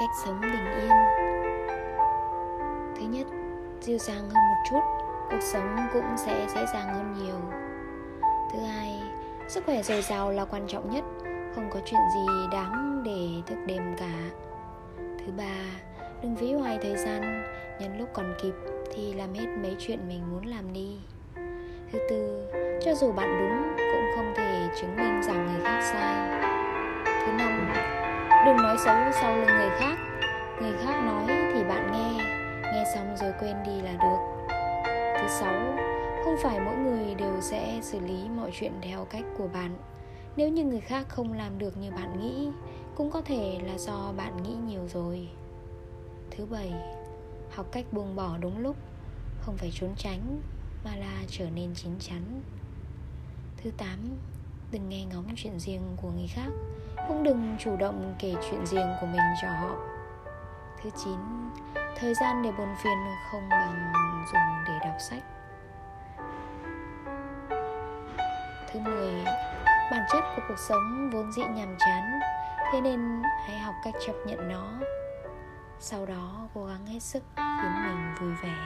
cách sống bình yên. Thứ nhất, dịu dàng hơn một chút, cuộc sống cũng sẽ dễ dàng hơn nhiều. Thứ hai, sức khỏe dồi dào là quan trọng nhất, không có chuyện gì đáng để thức đêm cả. Thứ ba, đừng phí hoài thời gian nhân lúc còn kịp thì làm hết mấy chuyện mình muốn làm đi. Thứ tư, cho dù bạn đúng, cũng không thể chứng minh rằng người khác sai đừng nói xấu sau lưng người khác. Người khác nói thì bạn nghe nghe xong rồi quên đi là được. Thứ sáu, không phải mỗi người đều sẽ xử lý mọi chuyện theo cách của bạn. Nếu như người khác không làm được như bạn nghĩ, cũng có thể là do bạn nghĩ nhiều rồi. Thứ bảy, học cách buông bỏ đúng lúc, không phải trốn tránh, mà là trở nên chín chắn. Thứ tám, đừng nghe ngóng chuyện riêng của người khác cũng đừng chủ động kể chuyện riêng của mình cho họ. Thứ chín, thời gian để buồn phiền không bằng dùng để đọc sách. Thứ mười, bản chất của cuộc sống vốn dĩ nhàm chán, thế nên hãy học cách chấp nhận nó. Sau đó cố gắng hết sức khiến mình vui vẻ.